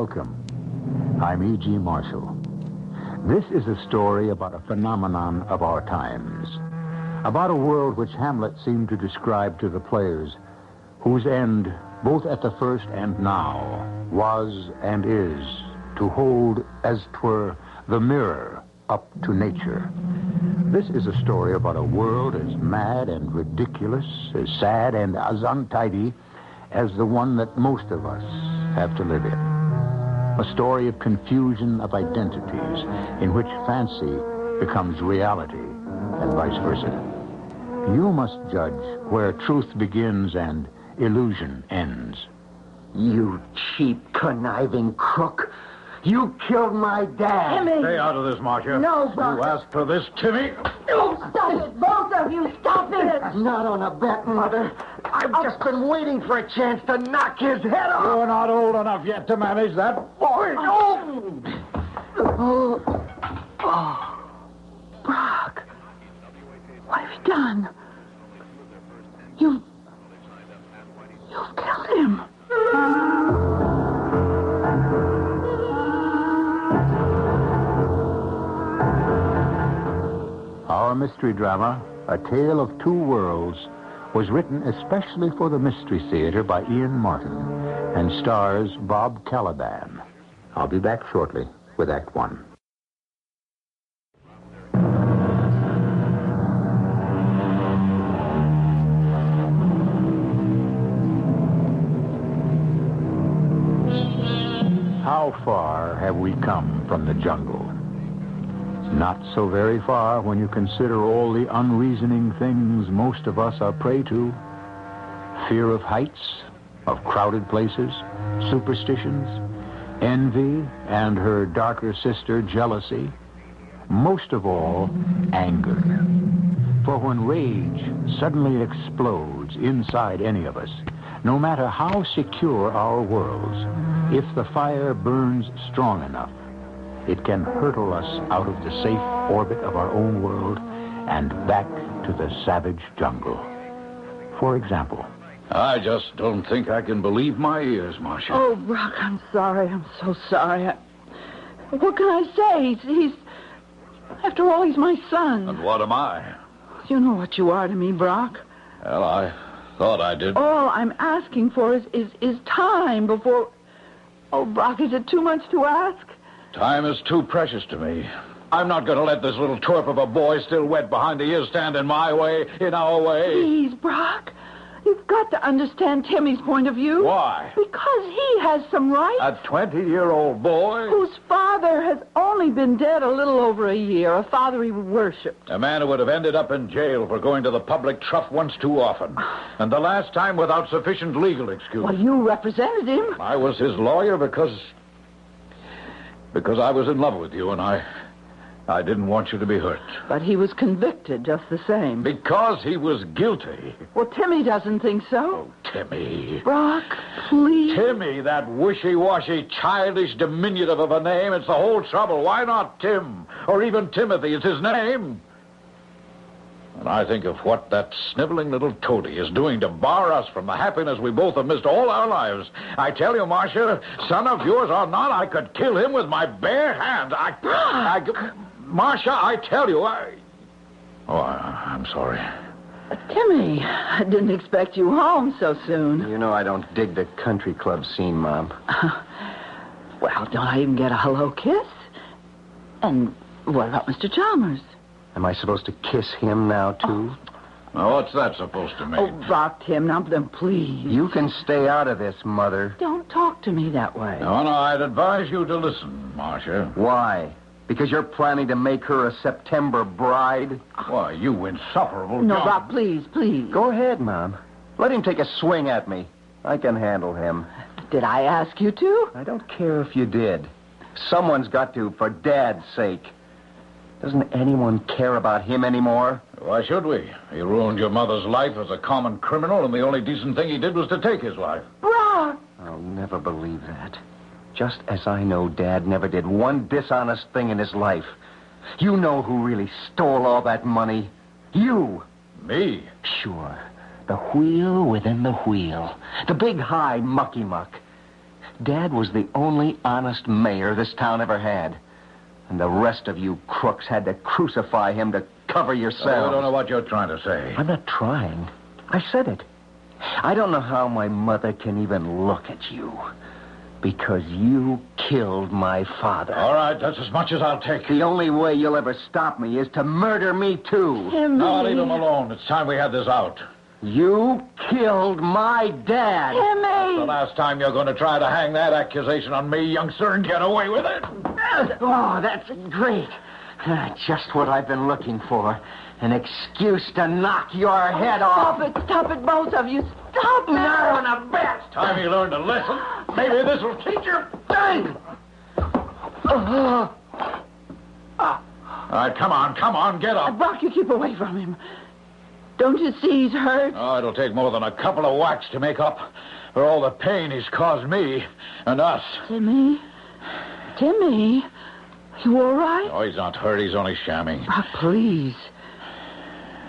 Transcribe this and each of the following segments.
Welcome. I'm E.G. Marshall. This is a story about a phenomenon of our times. About a world which Hamlet seemed to describe to the players, whose end, both at the first and now, was and is to hold, as twere, the mirror up to nature. This is a story about a world as mad and ridiculous, as sad and as untidy as the one that most of us have to live in. A story of confusion of identities in which fancy becomes reality and vice versa. You must judge where truth begins and illusion ends. You cheap, conniving crook. You killed my dad. Timmy! Stay out of this, Marcia. No, Buck. You asked for this, Timmy. No, stop it, both of you! Stop it! Not on a bet, Mother. I've just been waiting for a chance to knock his head off. You're not old enough yet to manage that. Boy, oh. Oh. Oh. Brock. What have you done? You. You've killed him. Our mystery drama, A Tale of Two Worlds, was written especially for the Mystery Theater by Ian Martin and stars Bob Kaliban. I'll be back shortly with Act One. How far have we come from the jungle? Not so very far when you consider all the unreasoning things most of us are prey to. Fear of heights, of crowded places, superstitions, envy, and her darker sister, jealousy. Most of all, anger. For when rage suddenly explodes inside any of us, no matter how secure our worlds, if the fire burns strong enough, it can hurtle us out of the safe orbit of our own world and back to the savage jungle. For example, I just don't think I can believe my ears, Marcia. Oh, Brock, I'm sorry. I'm so sorry. I... What can I say? He's, he's. After all, he's my son. And what am I? You know what you are to me, Brock. Well, I thought I did. All I'm asking for is, is, is time before. Oh, Brock, is it too much to ask? Time is too precious to me. I'm not going to let this little twerp of a boy still wet behind the ears stand in my way, in our way. Please, Brock. You've got to understand Timmy's point of view. Why? Because he has some rights. A 20 year old boy? Whose father has only been dead a little over a year, a father he worshipped. A man who would have ended up in jail for going to the public trough once too often. And the last time without sufficient legal excuse. Well, you represented him. I was his lawyer because. Because I was in love with you and I. I didn't want you to be hurt. But he was convicted just the same. Because he was guilty. Well, Timmy doesn't think so. Oh, Timmy. Brock, please. Timmy, that wishy-washy, childish, diminutive of a name. It's the whole trouble. Why not Tim? Or even Timothy. It's his name. And I think of what that sniveling little toady is doing to bar us from the happiness we both have missed all our lives. I tell you, Marcia, son of yours or not, I could kill him with my bare hands. I... I Marcia, I tell you, I... Oh, I, I'm sorry. Timmy, I didn't expect you home so soon. You know I don't dig the country club scene, Mom. Well, don't I even get a hello kiss? And what about Mr. Chalmers? Am I supposed to kiss him now, too? Now, what's that supposed to mean? Oh, Brock, Tim, now then, please. You can stay out of this, Mother. Don't talk to me that way. No, no, I'd advise you to listen, Marcia. Why? Because you're planning to make her a September bride? Why, you insufferable No, John. Brock, please, please. Go ahead, Mom. Let him take a swing at me. I can handle him. Did I ask you to? I don't care if you did. Someone's got to, for Dad's sake. Doesn't anyone care about him anymore? Why should we? He ruined your mother's life as a common criminal, and the only decent thing he did was to take his life. Brock! I'll never believe that. Just as I know Dad never did one dishonest thing in his life. You know who really stole all that money. You. Me? Sure. The wheel within the wheel. The big high mucky muck. Dad was the only honest mayor this town ever had. And the rest of you crooks had to crucify him to cover yourselves. I don't know what you're trying to say. I'm not trying. I said it. I don't know how my mother can even look at you. Because you killed my father. All right, that's as much as I'll take. The only way you'll ever stop me is to murder me, too. Timmy. No, leave him alone. It's time we had this out. You killed my dad. The last time you're going to try to hang that accusation on me, youngster, and get away with it. Oh, that's great. Ah, Just what I've been looking for. An excuse to knock your head off. Stop it, stop it, both of you. Stop it! Not on a bet. Time you learned a lesson. Maybe this will teach you. Dang. Oh, All right, come on, come on, get up. Brock, you keep away from him. Don't you see he's hurt? Oh, it'll take more than a couple of whacks to make up for all the pain he's caused me and us. Timmy? Timmy? You all right? Oh, he's not hurt. He's only shamming. Brock, please.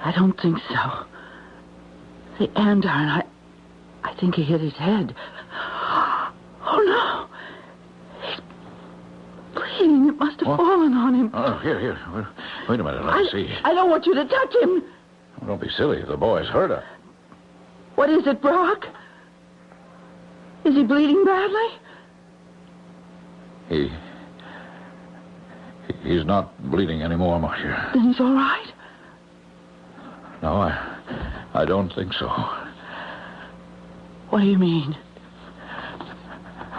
I don't think so. The andarn, I, I think he hit his head. Oh, no. He's bleeding. It must have What? fallen on him. Oh, here, here. Wait- a minute. Let I, me see. I don't want you to touch him. Don't be silly. The boy's hurt her. What is it, Brock? Is he bleeding badly? He. he- He's not bleeding anymore, Marcia. Then he's all right. No, I. I don't think so. What do you mean?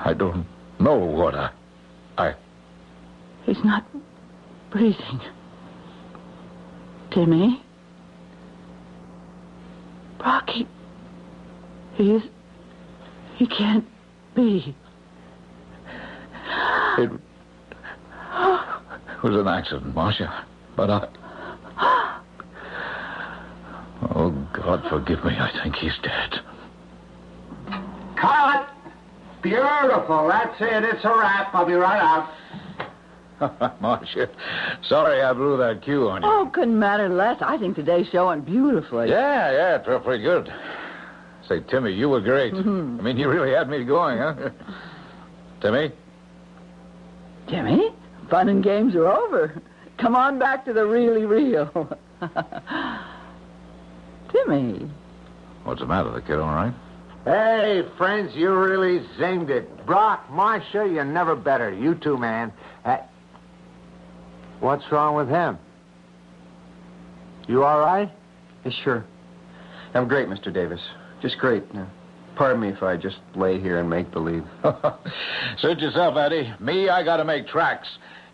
I don't know what I. I. He's not breathing. Timmy? Brock, he's—he. He can't be. It was an accident, Marcia. But I. Oh, God forgive me. I think he's dead. Cut! Beautiful. That's it. It's a wrap. I'll be right out. Marcia, sorry I blew that cue on you. Oh, couldn't matter less. I think today's show went beautifully. Yeah, yeah, it felt pretty good. Say, Timmy, you were great. I mean, you really had me going, huh? Timmy? Timmy, fun and games are over. Come on back to the really real. Timmy. What's the matter? The kid all right? Hey, friends, you really zinged it. Brock, Marcia, you're never better. You too, man. Uh, what's wrong with him? You all right? Yeah, sure. I'm great, Mr. Davis. Just great. Now, pardon me if I just lay here and make believe. Suit yourself, Eddie. Me, I gotta make tracks.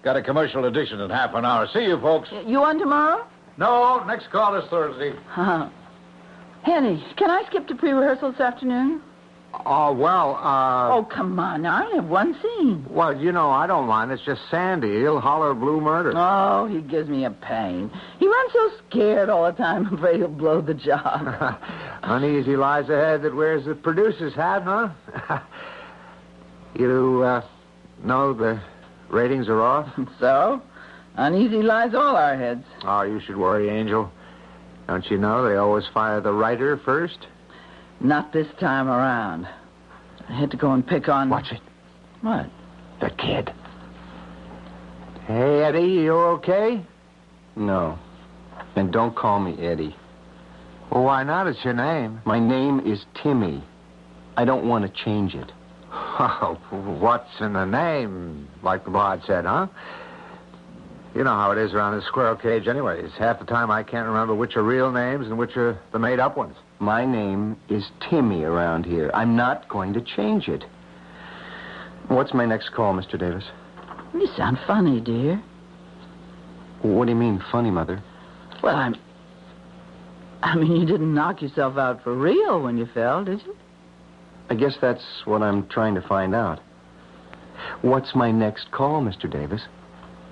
Got a commercial edition in half an hour. See you, folks. You on tomorrow? No, next call is Thursday. Uh-huh. Henny, can I skip to pre-rehearsal this afternoon? Oh, well, uh... oh, come on. I only have one scene. Well, you know, I don't mind. It's just Sandy. He'll holler blue murder. Oh, he gives me a pain. He runs so scared all the time, I'm afraid he'll blow the job. Uneasy lies ahead that wears the producer's hat, huh? you, uh, know the ratings are off? so, uneasy lies all our heads. Oh, you should worry, Angel. Don't you know they always fire the writer first? Not this time around. I had to go and pick on... Watch it. What? The kid. Hey, Eddie, you okay? No. And don't call me Eddie. Well, why not? It's your name. My name is Timmy. I don't want to change it. Oh, what's in the name, like the bard said, huh? You know how it is around this squirrel cage anyways. Half the time I can't remember which are real names and which are the made-up ones. My name is Timmy around here. I'm not going to change it. What's my next call, Mr. Davis? You sound funny, dear. What do you mean, funny, Mother? Well, I'm. I mean, you didn't knock yourself out for real when you fell, did you? I guess that's what I'm trying to find out. What's my next call, Mr. Davis?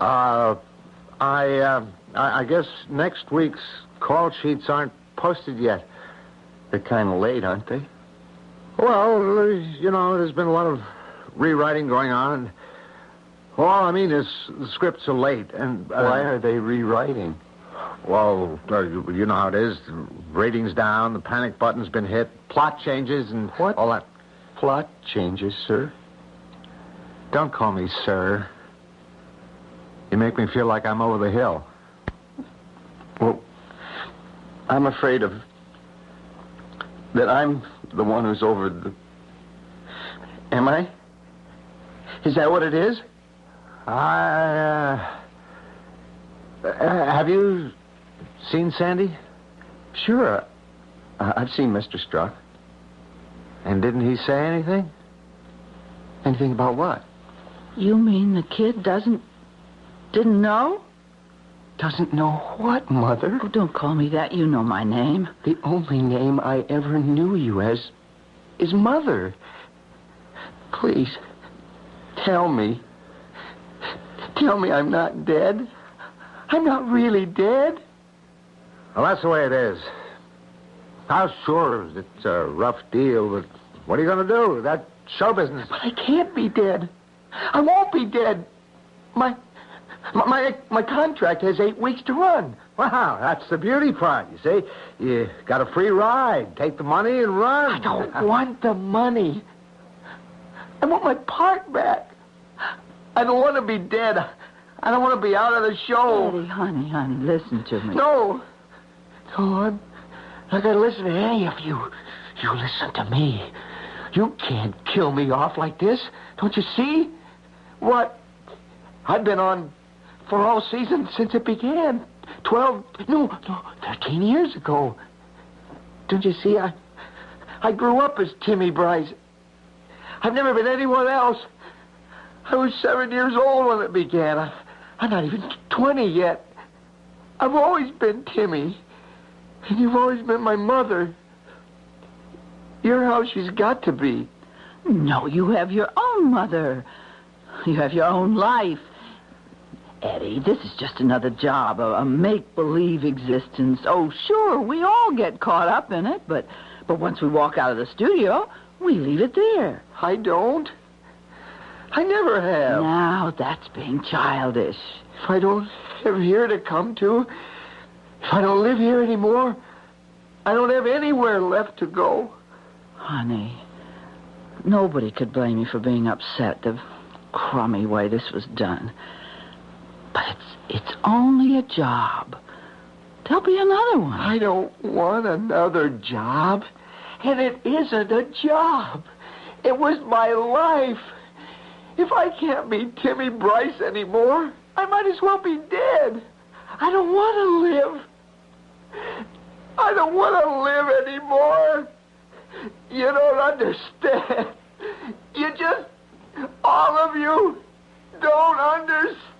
Uh, I, uh, I, I guess next week's call sheets aren't posted yet. They're kind of late, aren't they? Well, you know, there's been a lot of rewriting going on. And all I mean is the scripts are late, and uh, Why are they rewriting? Well, uh, you you know how it is. The ratings down, the panic button's been hit, plot changes, and What? all that. Plot changes, sir. Don't call me sir. You make me feel like I'm over the hill. Well, I'm afraid of that I'm the one who's over the. Am I? Is that what it is? I. Uh, uh, have you seen Sandy? Sure. I- I've seen Mr. Struck. And didn't he say anything? Anything about what? You mean the kid doesn't. didn't know? Doesn't know what, Mother? Oh, don't call me that. You know my name. The only name I ever knew you as is Mother. Please, tell me. Tell me I'm not dead. I'm not really dead. Well, that's the way it is. How sure it's a rough deal, but what are you going to do? That show business. But I can't be dead. I won't be dead. My, my, my, my contract has eight weeks to run. Wow, that's the beauty part, you see. You got a free ride. Take the money and run. I don't want the money. I want my part back. I don't want to be dead. I don't want to be out of the show. Eddie, honey, honey, listen to me. No. No, I'm not going to listen to any of you. You listen to me. You can't kill me off like this. Don't you see? What? I've been on for all seasons since it began. Twelve, no, no, thirteen years ago. Don't you see? I, I grew up as Timmy Bryce. I've never been anyone else. I was seven years old when it began. I, I'm not even 20 yet. I've always been Timmy. And you've always been my mother. You're how she's got to be. No, you have your own mother. You have your own life. Eddie, this is just another job, a, a make-believe existence. Oh, sure, we all get caught up in it, but but once we walk out of the studio, we leave it there. I don't. I never have. Now that's being childish. If I don't have here to come to, if I don't live here anymore, I don't have anywhere left to go. Honey, nobody could blame you for being upset the crummy way this was done. But it's it's only a job. There'll be another one. I don't want another job. And it isn't a job. It was my life. If I can't be Timmy Bryce anymore, I might as well be dead. I don't want to live. I don't want to live anymore. You don't understand. You just, all of you, don't understand.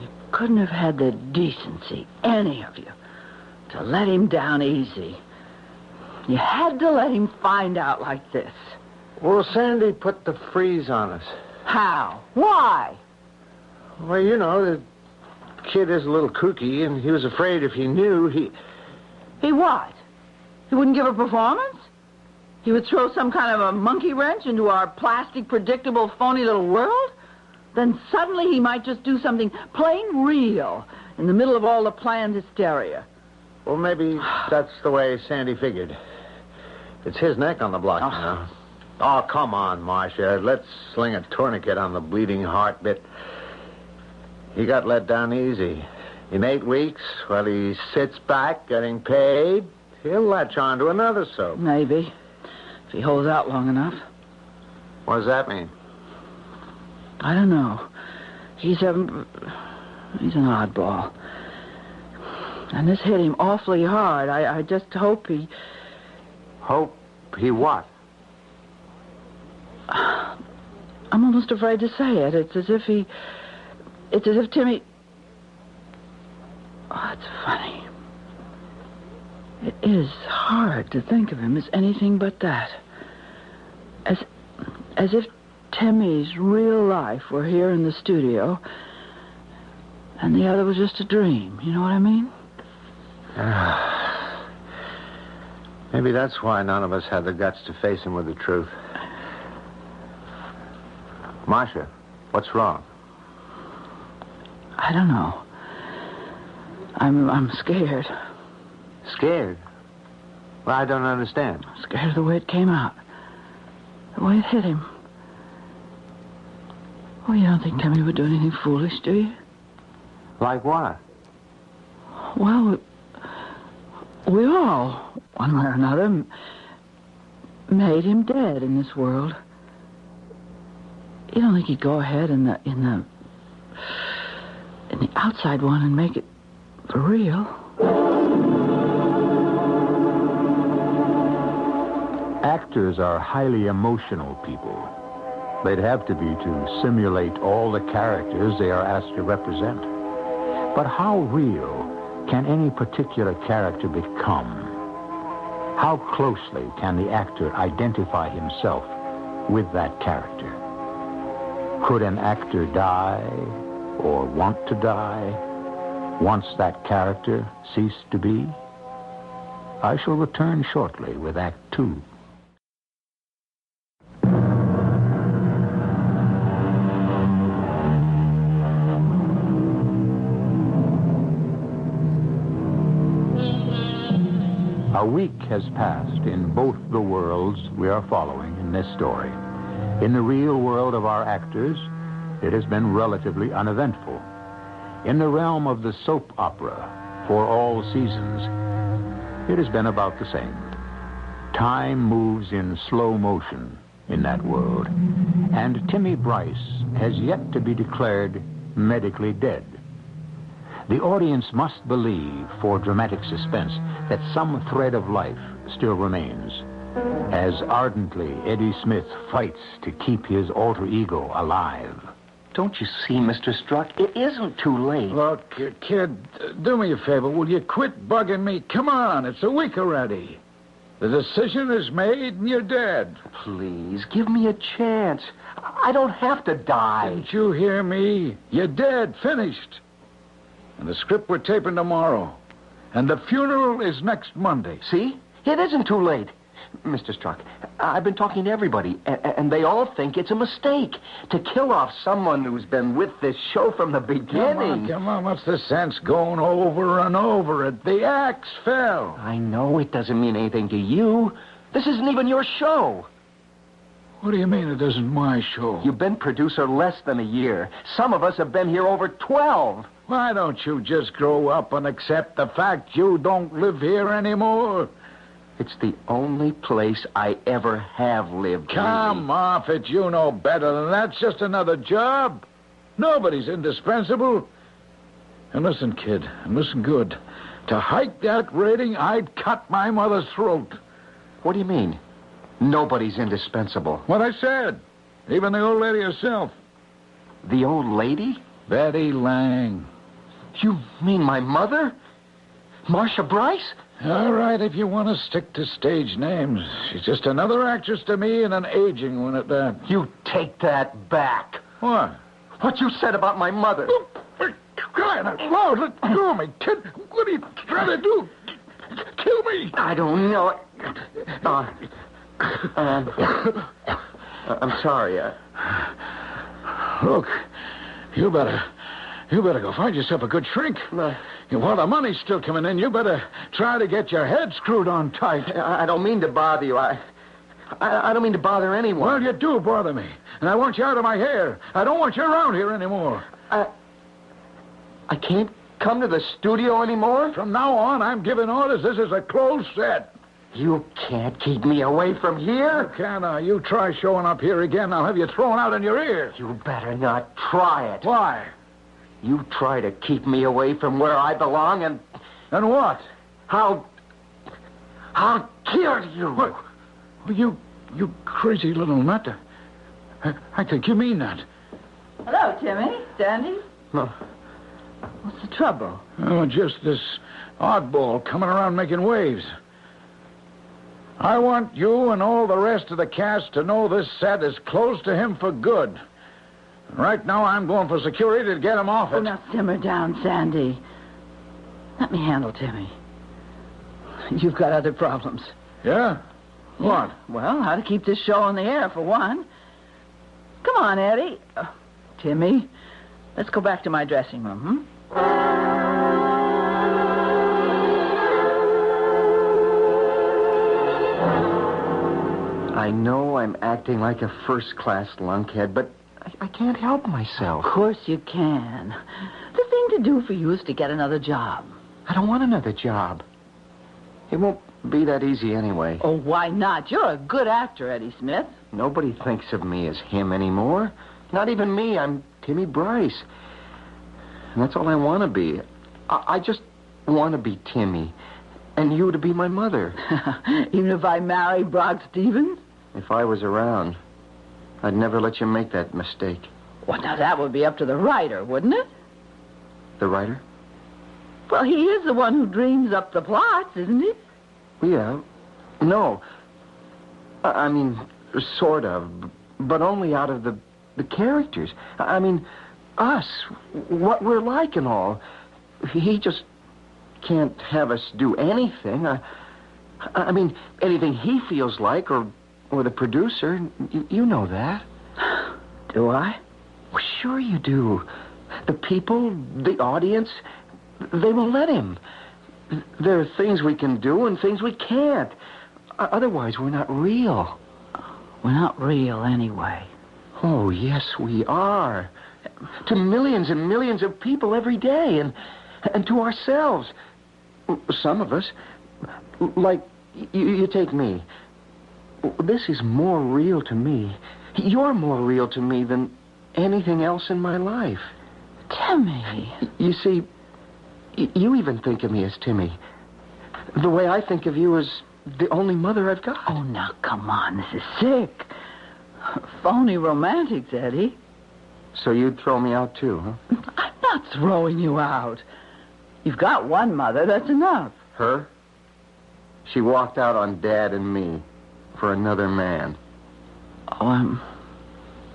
You couldn't have had the decency, any of you, to let him down easy. You had to let him find out like this. Well, Sandy put the freeze on us. How? Why? Well, you know, the kid is a little kooky, and he was afraid if he knew, he... He what? He wouldn't give a performance? He would throw some kind of a monkey wrench into our plastic, predictable, phony little world? Then suddenly he might just do something plain real in the middle of all the planned hysteria. Well, maybe that's the way Sandy figured. It's his neck on the block Oh. now. Oh, come on, Marcia. Let's sling a tourniquet on the bleeding heart bit. He got let down easy. In eight weeks, while he sits back getting paid, he'll latch on to another soap. Maybe. If he holds out long enough. What does that mean? I don't know. He's a. He's an oddball. And this hit him awfully hard. I, I just hope he. Hope he what? I'm almost afraid to say it. It's as if he. It's as if Timmy. Oh, it's funny. It is hard to think of him as anything but that. As, as if Timmy's real life were here in the studio, and the other was just a dream. You know what I mean? Maybe that's why none of us had the guts to face him with the truth. Marcia, what's wrong? I don't know. I'm I'm scared. Scared? Well, I don't understand. Scared of the way it came out. The way it hit him. Oh, you don't think Timmy would do anything foolish, do you? Like what? Well, we, we all, one way or another, made him dead in this world. You don't think he'd go ahead in the in the in the outside one and make it for real? Actors are highly emotional people. They'd have to be to simulate all the characters they are asked to represent. But how real can any particular character become? How closely can the actor identify himself with that character? Could an actor die or want to die once that character ceased to be? I shall return shortly with Act Two. A week has passed in both the worlds we are following in this story. In the real world of our actors, it has been relatively uneventful. In the realm of the soap opera, for all seasons, it has been about the same. Time moves in slow motion in that world, and Timmy Bryce has yet to be declared medically dead. The audience must believe, for dramatic suspense, that some thread of life still remains. As ardently Eddie Smith fights to keep his alter ego alive. Don't you see, Mr. Struck? It isn't too late. Look, kid, do me a favor. Will you quit bugging me? Come on, it's a week already. The decision is made and you're dead. Please, give me a chance. I don't have to die. Didn't you hear me? You're dead, finished. And the script we're taping tomorrow. And the funeral is next Monday. See? It isn't too late. Mr. Struck, I've been talking to everybody, and they all think it's a mistake to kill off someone who's been with this show from the beginning. Come on, beginning. come on. What's the sense going over and over it? The axe fell. I know it doesn't mean anything to you. This isn't even your show. What do you mean it isn't my show? You've been producer less than a year. Some of us have been here over 12. Why don't you just grow up and accept the fact you don't live here anymore? It's the only place I ever have lived. Come off it. You know better than that. It's just another job. Nobody's indispensable. And listen, kid, and listen good. To hike that rating, I'd cut my mother's throat. What do you mean? Nobody's indispensable. What I said. Even the old lady herself. The old lady? Betty Lang. You mean my mother? Marcia Bryce? All right, if you want to stick to stage names. She's just another actress to me and an aging one at that. You take that back. What? What you said about my mother. Crying out loud, let go of me, kid. What are you trying to do? Kill me. I don't know. Uh, um, I'm sorry. Uh, Look, you better, you better go find yourself a good shrink. uh, While the money's still coming in, you better try to get your head screwed on tight. I I don't mean to bother you. I, I, I don't mean to bother anyone. Well, you do bother me, and I want you out of my hair. I don't want you around here anymore. I, I can't come to the studio anymore? From now on, I'm giving orders. This is a closed set. You can't keep me away from here. You can I? You try showing up here again, I'll have you thrown out in your ears. You better not try it. Why? You try to keep me away from where I belong, and And what? I'll. I'll kill you. What? Well, you, you crazy little nut. I, I think you mean that. Hello, Timmy. Sandy? No. What's the trouble? Oh, just this oddball coming around making waves. I want you and all the rest of the cast to know this set is closed to him for good. Right now, I'm going for security to get him off Oh, it. now simmer down, Sandy. Let me handle Timmy. You've got other problems. Yeah? What? Well, how to keep this show on the air, for one. Come on, Eddie. Uh, Timmy, let's go back to my dressing room, hmm? I know I'm acting like a first class lunkhead, but I, I can't help myself. Of course you can. The thing to do for you is to get another job. I don't want another job. It won't be that easy anyway. Oh, why not? You're a good actor, Eddie Smith. Nobody thinks of me as him anymore. Not even me. I'm Timmy Bryce. And that's all I want to be. I, I just want to be Timmy. And you to be my mother. Even if I marry Brock Stevens? If I was around, I'd never let you make that mistake. Well, now that would be up to the writer, wouldn't it? The writer? Well, he is the one who dreams up the plots, isn't he? Yeah. No. I, I mean, sort of, but only out of the the characters. I I mean, us, what we're like and all. He just can't have us do anything. I, I mean, anything he feels like, or or the producer. You, you know that. Do I? Well, sure you do. The people, the audience, they will let him. There are things we can do and things we can't. Otherwise, we're not real. We're not real anyway. Oh, yes, we are. To millions and millions of people every day, and and to ourselves. Some of us, like you, you take me. This is more real to me. You're more real to me than anything else in my life. Timmy. You see, you even think of me as Timmy. The way I think of you as the only mother I've got. Oh, now, come on. This is sick. Phony romantics, Eddie. So you'd throw me out too, huh? I'm not throwing you out. You've got one mother. That's enough. Her? She walked out on Dad and me for another man. Oh, I'm.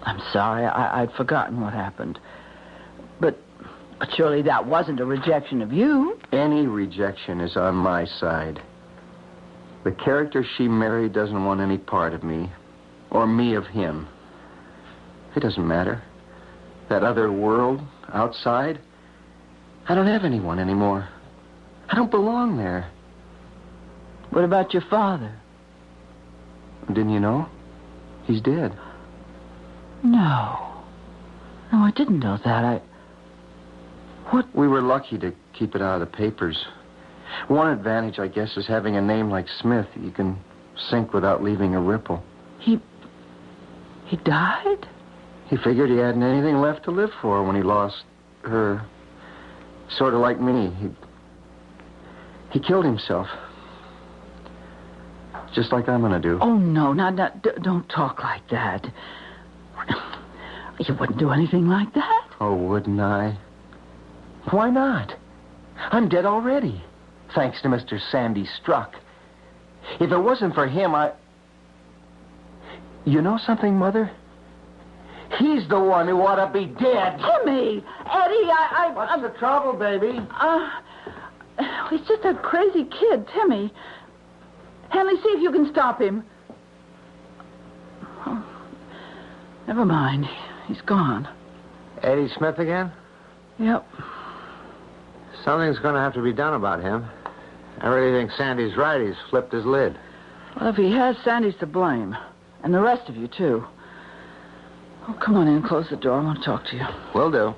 I'm sorry. I, I'd forgotten what happened. But, but surely that wasn't a rejection of you. Any rejection is on my side. The character she married doesn't want any part of me, or me of him. It doesn't matter. That other world outside, I don't have anyone anymore. I don't belong there. What about your father? Didn't you know? He's dead. No. No, I didn't know that. I. What? We were lucky to keep it out of the papers. One advantage, I guess, is having a name like Smith. You can sink without leaving a ripple. He. He died? He figured he hadn't anything left to live for when he lost her. Sort of like me. He, he killed himself. Just like I'm going to do. Oh, no. Now, now, d- don't talk like that. You wouldn't do anything like that. Oh, wouldn't I? Why not? I'm dead already, thanks to Mr. Sandy Struck. If it wasn't for him, I. You know something, Mother? He's the one who ought to be dead. Timmy! Eddie, I. I What's the trouble, baby? Uh, he's just a crazy kid, Timmy. Hanley, see if you can stop him. Oh, never mind. He's gone. Eddie Smith again? Yep. Something's going to have to be done about him. I really think Sandy's right. He's flipped his lid. Well, if he has, Sandy's to blame. And the rest of you, too. Oh, come on in. Close the door. I want to talk to you. Will do.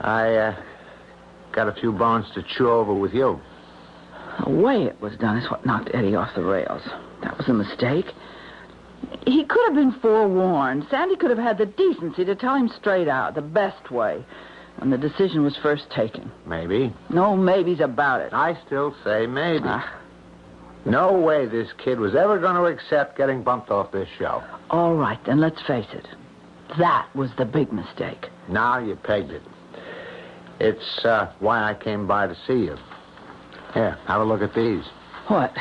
I uh, got a few bones to chew over with you. The way it was done is what knocked Eddie off the rails. That was a mistake. He could have been forewarned. Sandy could have had the decency to tell him straight out, the best way, when the decision was first taken. Maybe. No maybes about it. I still say maybe. Ah. No way this kid was ever going to accept getting bumped off this show. All right, then let's face it. That was the big mistake. Now you pegged it. It's uh, why I came by to see you. Here, have a look at these. What?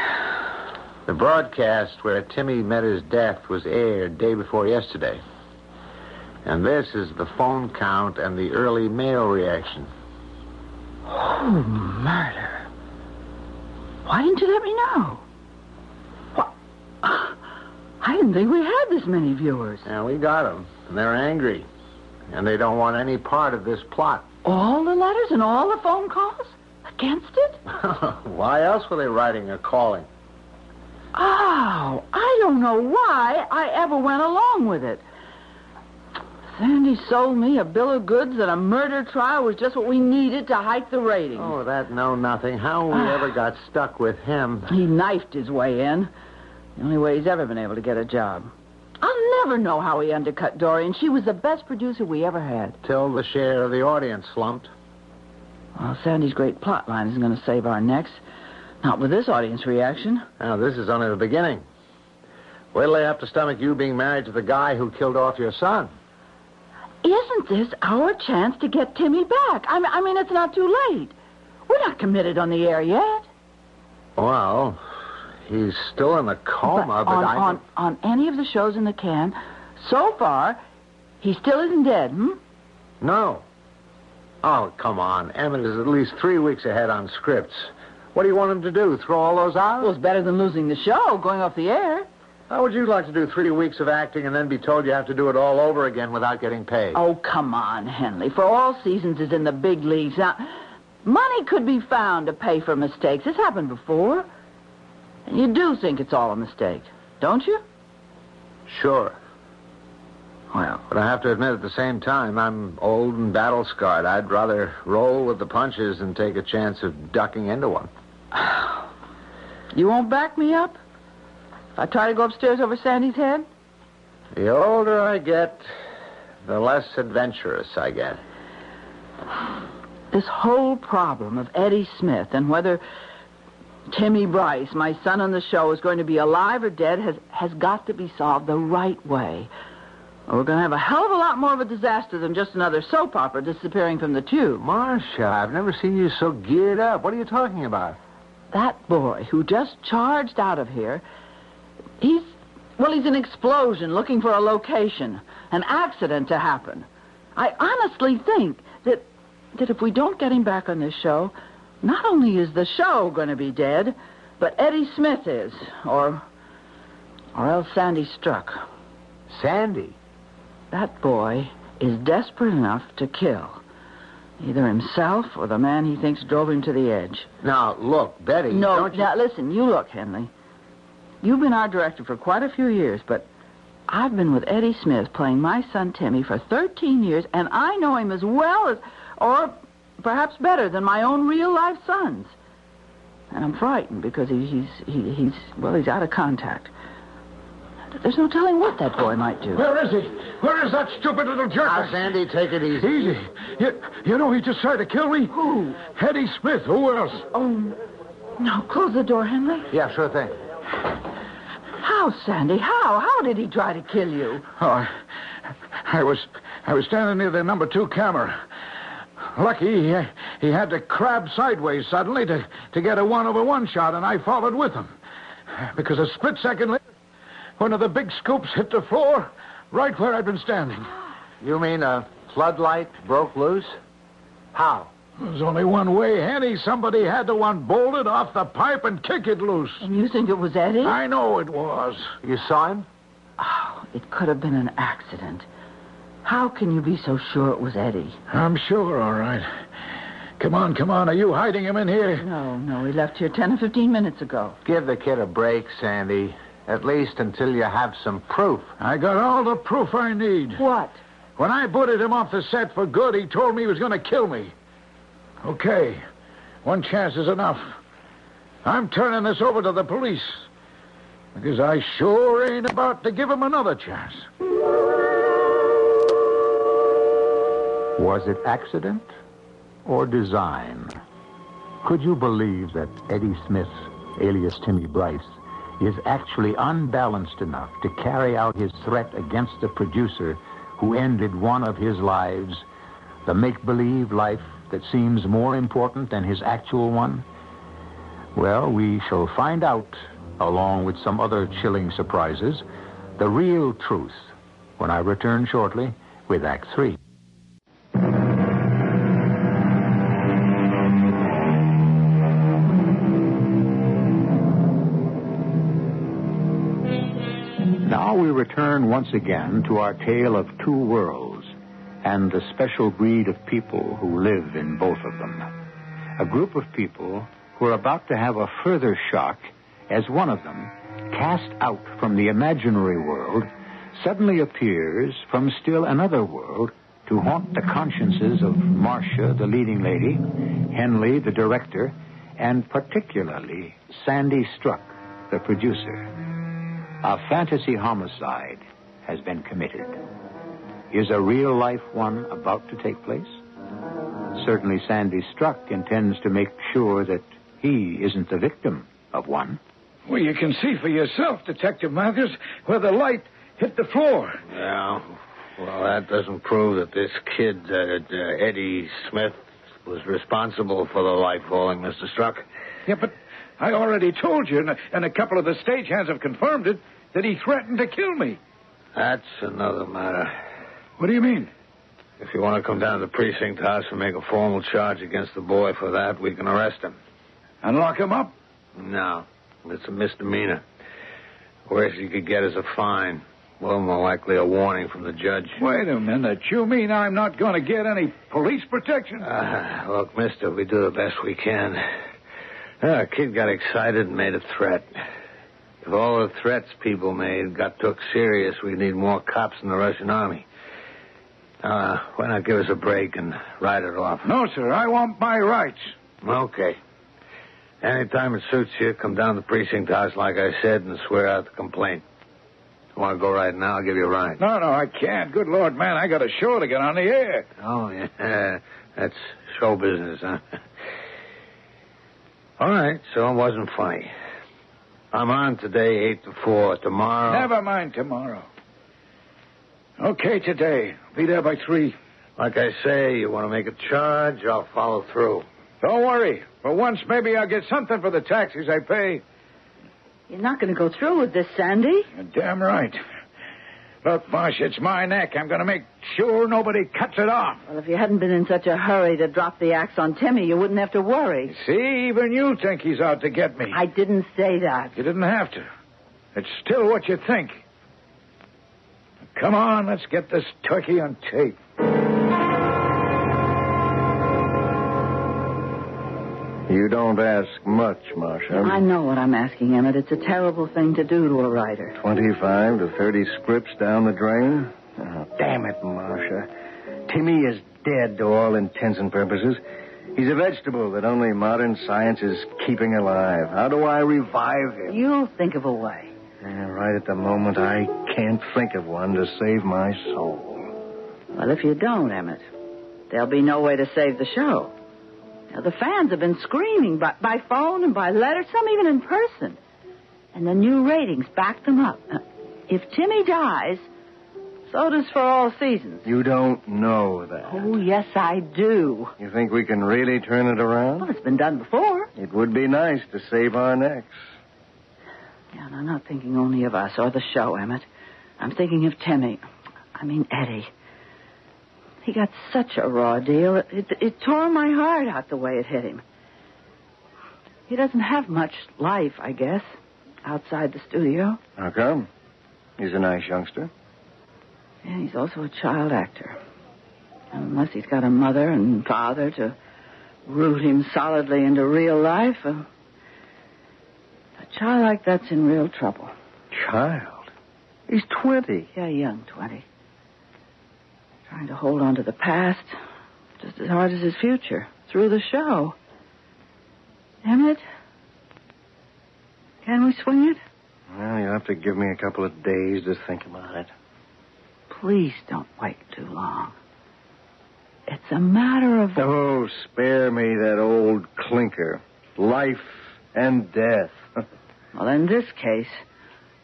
The broadcast where Timmy met his death was aired day before yesterday. And this is the phone count and the early mail reaction. Oh, murder. Why didn't you let me know? What? I didn't think we had this many viewers. Yeah, we got them. And they're angry. And they don't want any part of this plot. All the letters and all the phone calls? Against it? why else were they writing or calling? Oh, I don't know why I ever went along with it. Sandy sold me a bill of goods that a murder trial was just what we needed to hike the ratings. Oh, that know nothing. How we ah. ever got stuck with him. He knifed his way in. The only way he's ever been able to get a job. I'll never know how he undercut Dorian. She was the best producer we ever had. Till the share of the audience slumped. Well, Sandy's great plot line isn't going to save our necks. Not with this audience reaction. Now, this is only the beginning. Wait till they have to stomach you being married to the guy who killed off your son. Isn't this our chance to get Timmy back? I mean, I mean, it's not too late. We're not committed on the air yet. Well, he's still in the coma, but, on, I. on, on any of the shows in the can, so far, he still isn't dead, hmm? No. Oh, come on. Emmett is at least three weeks ahead on scripts. What do you want him to do? Throw all those out? Well, it's better than losing the show, going off the air. How would you like to do three weeks of acting and then be told you have to do it all over again without getting paid? Oh, come on, Henley. For all seasons is in the big leagues. Now, money could be found to pay for mistakes. It's happened before. And you do think it's all a mistake, don't you? Sure. Well, But I have to admit at the same time, I'm old and battle scarred. I'd rather roll with the punches than take a chance of ducking into one. you won't back me up? If I try to go upstairs over Sandy's head? The older I get, the less adventurous I get. This whole problem of Eddie Smith and whether Timmy Bryce, my son on the show, is going to be alive or dead has, has got to be solved the right way. We're going to have a hell of a lot more of a disaster than just another soap opera disappearing from the tube. Marcia, I've never seen you so geared up. What are you talking about? That boy who just charged out of here, he's, well, he's an explosion looking for a location, an accident to happen. I honestly think that, that if we don't get him back on this show, not only is the show going to be dead, but Eddie Smith is, or, or else Sandy Struck. Sandy. That boy is desperate enough to kill. Either himself or the man he thinks drove him to the edge. Now, look, Betty. No, don't you... now listen, you look, Henley. You've been our director for quite a few years, but I've been with Eddie Smith playing my son Timmy for 13 years, and I know him as well as, or perhaps better than my own real life sons. And I'm frightened because he, he's, he, he's, well, he's out of contact. There's no telling what that boy might do. Where is he? Where is that stupid little jerk? Now, Sandy, take it easy. Easy. You, you know he just tried to kill me? Who? Eddie Smith. Who else? Oh, no, close the door, Henley. Yeah, sure thing. How, Sandy? How? How did he try to kill you? Oh, I, I was I was standing near the number two camera. Lucky he, he had to crab sideways suddenly to, to get a one over one shot, and I followed with him. Because a split second later, one of the big scoops hit the floor right where I'd been standing. You mean a floodlight broke loose? How? There's only one way, Henny. Somebody had to unbolt it off the pipe and kick it loose. And you think it was Eddie? I know it was. You saw him? Oh, it could have been an accident. How can you be so sure it was Eddie? I'm sure, all right. Come on, come on. Are you hiding him in here? No, no, he left here 10 or 15 minutes ago. Give the kid a break, Sandy. At least until you have some proof. I got all the proof I need. What? When I booted him off the set for good, he told me he was going to kill me. Okay. One chance is enough. I'm turning this over to the police. Because I sure ain't about to give him another chance. Was it accident or design? Could you believe that Eddie Smith, alias Timmy Bryce, is actually unbalanced enough to carry out his threat against the producer who ended one of his lives, the make believe life that seems more important than his actual one? Well, we shall find out, along with some other chilling surprises, the real truth when I return shortly with Act 3. Return once again to our tale of two worlds and the special breed of people who live in both of them. A group of people who are about to have a further shock as one of them, cast out from the imaginary world, suddenly appears from still another world to haunt the consciences of Marcia, the leading lady, Henley, the director, and particularly Sandy Struck, the producer. A fantasy homicide has been committed. Is a real life one about to take place? Certainly, Sandy Struck intends to make sure that he isn't the victim of one. Well, you can see for yourself, Detective Matthews, where the light hit the floor. Yeah. Well, that doesn't prove that this kid, uh, uh, Eddie Smith, was responsible for the light falling, Mr. Struck. Yeah, but I already told you, and a, and a couple of the stagehands have confirmed it, that he threatened to kill me. That's another matter. What do you mean? If you want to come down to the precinct house and make a formal charge against the boy for that, we can arrest him. And lock him up? No. It's a misdemeanor. Worst you could get is a fine. Well, more likely a warning from the judge. Wait a minute. You mean I'm not going to get any police protection? Uh, look, mister, we do the best we can. Uh, a kid got excited and made a threat. If all the threats people made got took serious, we'd need more cops in the Russian army. Uh, why not give us a break and ride it off? No, sir. I want my rights. Okay. Anytime it suits you, come down to the precinct house, like I said, and swear out the complaint. You want to go right now? I'll give you a ride. No, no, I can't. Good Lord, man, I got a show to get on the air. Oh, yeah. That's show business, huh? All right, so it wasn't funny. I'm on today, 8 to 4. Tomorrow. Never mind tomorrow. Okay, today. Be there by 3. Like I say, you want to make a charge, I'll follow through. Don't worry. For once, maybe I'll get something for the taxes I pay. You're not going to go through with this, Sandy. You're damn right. Look, Marsh, it's my neck. I'm going to make sure nobody cuts it off. Well, if you hadn't been in such a hurry to drop the axe on Timmy, you wouldn't have to worry. See, even you think he's out to get me. I didn't say that. You didn't have to. It's still what you think. Come on, let's get this turkey on tape. You don't ask much, Marcia. I know what I'm asking, Emmett. It's a terrible thing to do to a writer. 25 to 30 scripts down the drain? Oh, damn it, Marcia. Timmy is dead to all intents and purposes. He's a vegetable that only modern science is keeping alive. How do I revive him? You'll think of a way. Yeah, right at the moment, I can't think of one to save my soul. Well, if you don't, Emmett, there'll be no way to save the show. Now, the fans have been screaming by, by phone and by letter, some even in person. And the new ratings back them up. If Timmy dies, so does For All Seasons. You don't know that. Oh, yes, I do. You think we can really turn it around? Well, it's been done before. It would be nice to save our necks. Yeah, and I'm not thinking only of us or the show, Emmett. I'm thinking of Timmy. I mean, Eddie. He got such a raw deal. It, it, it tore my heart out the way it hit him. He doesn't have much life, I guess, outside the studio. How come? He's a nice youngster. And he's also a child actor. Unless he's got a mother and father to root him solidly into real life, a, a child like that's in real trouble. Child? He's 20. Yeah, young 20. Trying to hold on to the past just as hard as his future through the show. Emmett? Can we swing it? Well, you'll have to give me a couple of days to think about it. Please don't wait too long. It's a matter of. Oh, spare me that old clinker. Life and death. Well, in this case,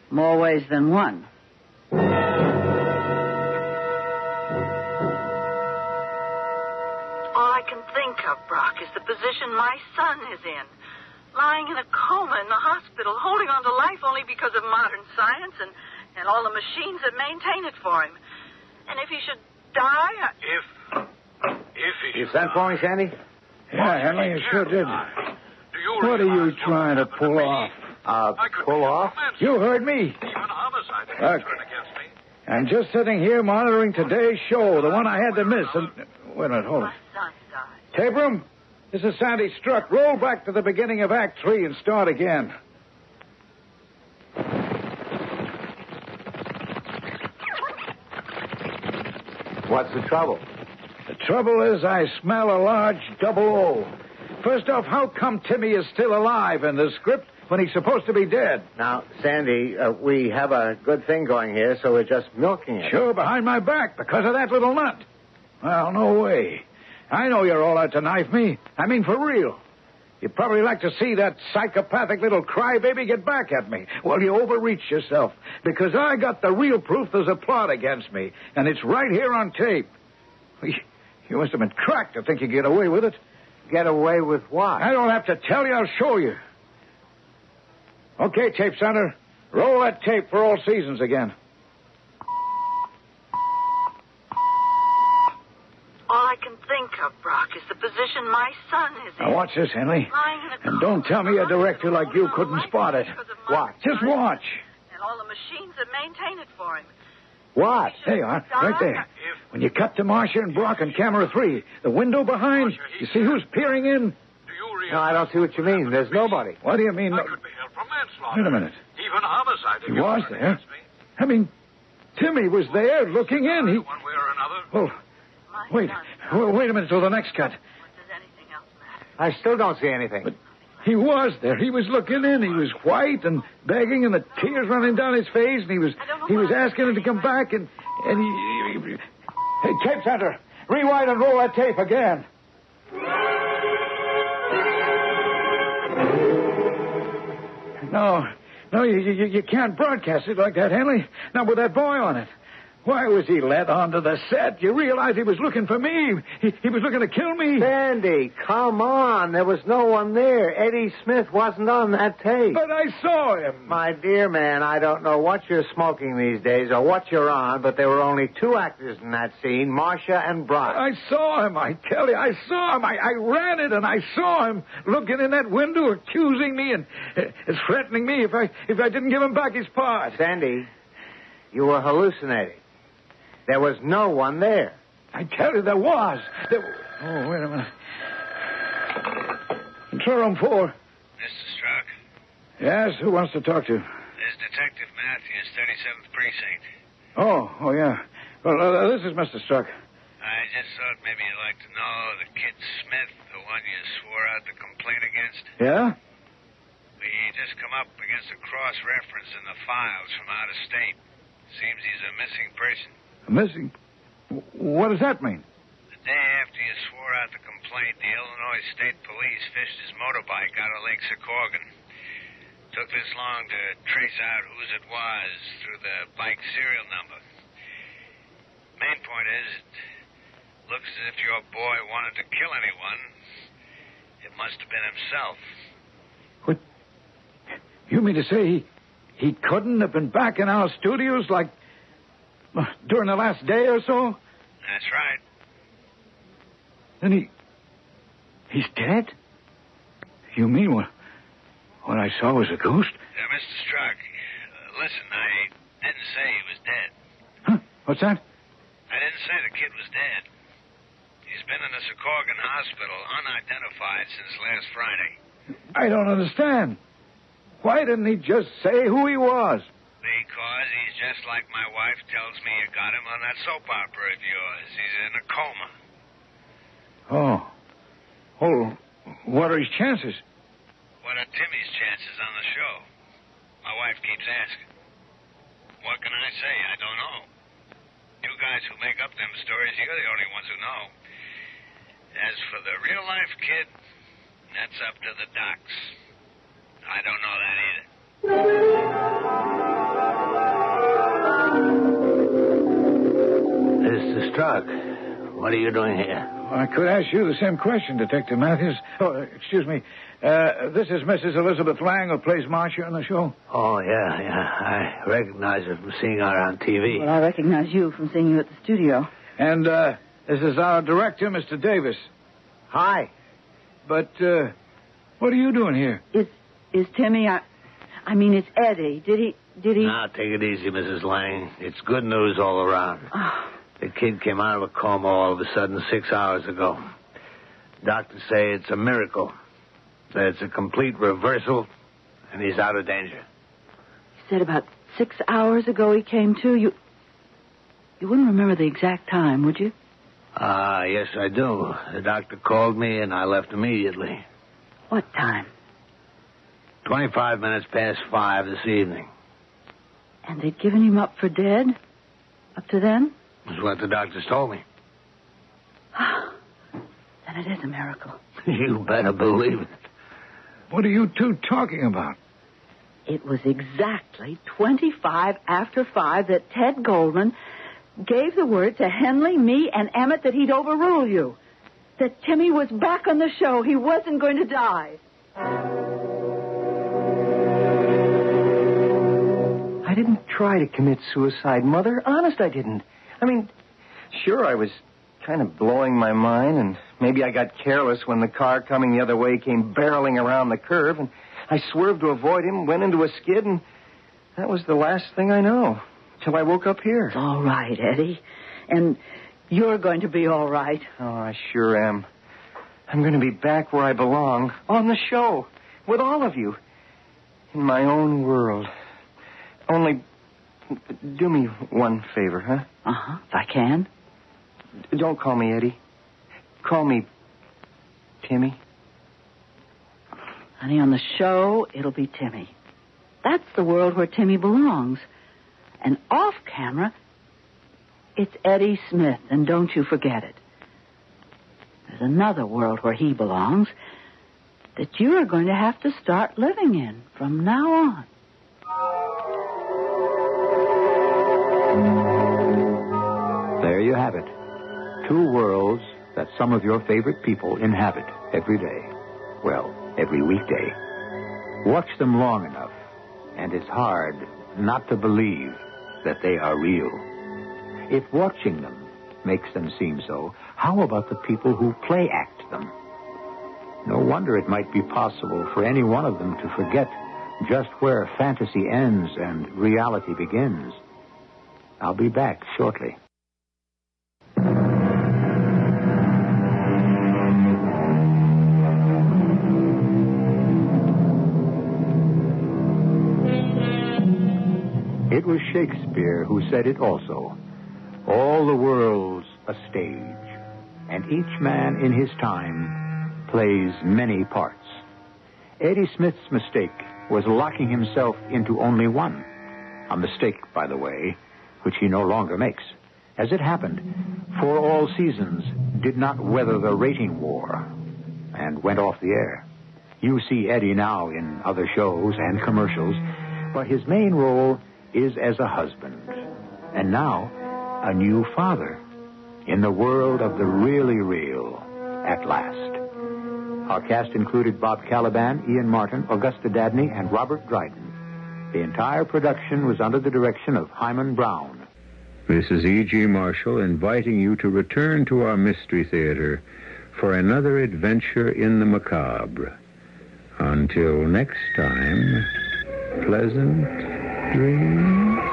more ways than one. Is the position my son is in. Lying in a coma in the hospital, holding on to life only because of modern science and, and all the machines that maintain it for him. And if he should die, I... If. If he. You sent for me, Sandy? Yeah, Henry, you sure did. Do you What are you trying to pull me? off? Uh, pull off? held You heard me. Even homicide is Look. against me. I'm just sitting here monitoring today's show, the one I had to miss. And wait a minute, hold on. son died. Tabram, this is Sandy Struck. Roll back to the beginning of Act Three and start again. What's the trouble? The trouble is, I smell a large double O. First off, how come Timmy is still alive in the script when he's supposed to be dead? Now, Sandy, uh, we have a good thing going here, so we're just milking it. Sure, behind my back, because of that little nut. Well, no way. I know you're all out to knife me. I mean, for real. You'd probably like to see that psychopathic little crybaby get back at me. Well, you overreach yourself, because I got the real proof there's a plot against me, and it's right here on tape. You must have been cracked to think you get away with it. Get away with what? I don't have to tell you, I'll show you. Okay, tape center. Roll that tape for all seasons again. All I can think of, Brock, is the position my son is in. Now watch this, Henley. Lying in a And don't tell me a director like you couldn't spot it. Watch. Just watch. And all the machines that maintain it for him. Watch. There you are. Right there. When you cut to Marcia and Brock on camera three, the window behind, you see who's peering in? Do you realize No, I don't see what you mean. There's nobody. What do you mean? I no- could be held for manslaughter. Wait a minute. Even homicide. He was there. I mean, Timmy was there looking in. He. One way or another. Oh, My wait. wait a minute till the next cut. What does anything else matter? I still don't see anything. But he was there. He was looking in. He was white and begging, and the tears running down his face. And he was he was asking him to come back, and and he. he- hey, tape center, rewind and roll that tape again. No, no, you, you, you can't broadcast it like that, Henley. Not with that boy on it. Why was he let onto the set? You realize he was looking for me. He, he was looking to kill me. Sandy, come on. There was no one there. Eddie Smith wasn't on that tape. But I saw him. My dear man, I don't know what you're smoking these days or what you're on, but there were only two actors in that scene, Marcia and Brock. I saw him, I tell you. I saw him. I, I ran it and I saw him looking in that window, accusing me and uh, threatening me if I if I didn't give him back his part. Sandy, you were hallucinating. There was no one there. I tell you, there was. There... Oh, wait a minute. Control room four. Mr. Struck, Yes, who wants to talk to? this Detective Matthews, 37th Precinct. Oh, oh yeah. Well, uh, this is Mr. Struck. I just thought maybe you'd like to know the kid Smith, the one you swore out the complaint against. Yeah? We just come up against a cross reference in the files from out of state. Seems he's a missing person. Missing. What does that mean? The day after you swore out the complaint, the Illinois State Police fished his motorbike out of Lake Secaucus. Took this long to trace out whose it was through the bike serial number. Main point is, it looks as if your boy wanted to kill anyone. It must have been himself. What? You mean to say he, he couldn't have been back in our studios like during the last day or so? That's right. Then he. He's dead? You mean what? What I saw was a ghost? Uh, Mr. Struck, uh, listen, I didn't say he was dead. Huh? What's that? I didn't say the kid was dead. He's been in the Secaucus hospital, unidentified, since last Friday. I don't understand. Why didn't he just say who he was? Because he's Just like my wife tells me you got him on that soap opera of yours. He's in a coma. Oh. Oh, what are his chances? What are Timmy's chances on the show? My wife keeps asking. What can I say? I don't know. You guys who make up them stories, you're the only ones who know. As for the real life kid, that's up to the docs. I don't know that either. Is Struck. What are you doing here? I could ask you the same question, Detective Matthews. Oh, excuse me. Uh, this is Mrs. Elizabeth Lang, who plays Marcia on the show. Oh, yeah, yeah. I recognize her from seeing her on TV. Well, I recognize you from seeing you at the studio. And uh, this is our director, Mr. Davis. Hi. But uh, what are you doing here? Is is Timmy? I, I mean, it's Eddie. Did he? Did he? Now, take it easy, Mrs. Lang. It's good news all around. Oh, The kid came out of a coma all of a sudden six hours ago. Doctors say it's a miracle. That it's a complete reversal, and he's out of danger. he said about six hours ago he came to. You. You wouldn't remember the exact time, would you? Ah, yes, I do. The doctor called me, and I left immediately. What time? 25 minutes past five this evening. And they'd given him up for dead. Up to then. Is what the doctors told me. then it is a miracle. you better believe it. What are you two talking about? It was exactly 25 after 5 that Ted Goldman gave the word to Henley, me, and Emmett that he'd overrule you. That Timmy was back on the show. He wasn't going to die. I didn't try to commit suicide, Mother. Honest, I didn't. I mean, sure, I was kind of blowing my mind, and maybe I got careless when the car coming the other way came barreling around the curve, and I swerved to avoid him, went into a skid, and that was the last thing I know. Till I woke up here. It's all right, Eddie. And you're going to be all right. Oh, I sure am. I'm going to be back where I belong, on the show, with all of you, in my own world. Only, do me one favor, huh? Uh huh. If I can. Don't call me Eddie. Call me Timmy. Honey, on the show, it'll be Timmy. That's the world where Timmy belongs. And off camera, it's Eddie Smith, and don't you forget it. There's another world where he belongs that you are going to have to start living in from now on. You have it. Two worlds that some of your favorite people inhabit every day. Well, every weekday. Watch them long enough, and it's hard not to believe that they are real. If watching them makes them seem so, how about the people who play act them? No wonder it might be possible for any one of them to forget just where fantasy ends and reality begins. I'll be back shortly. It was Shakespeare who said it also. All the world's a stage, and each man in his time plays many parts. Eddie Smith's mistake was locking himself into only one. A mistake, by the way, which he no longer makes. As it happened, For All Seasons did not weather the rating war and went off the air. You see Eddie now in other shows and commercials, but his main role is as a husband. And now, a new father in the world of the really real at last. Our cast included Bob Kaliban, Ian Martin, Augusta Dabney, and Robert Dryden. The entire production was under the direction of Himan Brown. This is E.G. Marshall inviting you to return to our Mystery Theater for another adventure in the macabre. Until next time, pleasant dreams.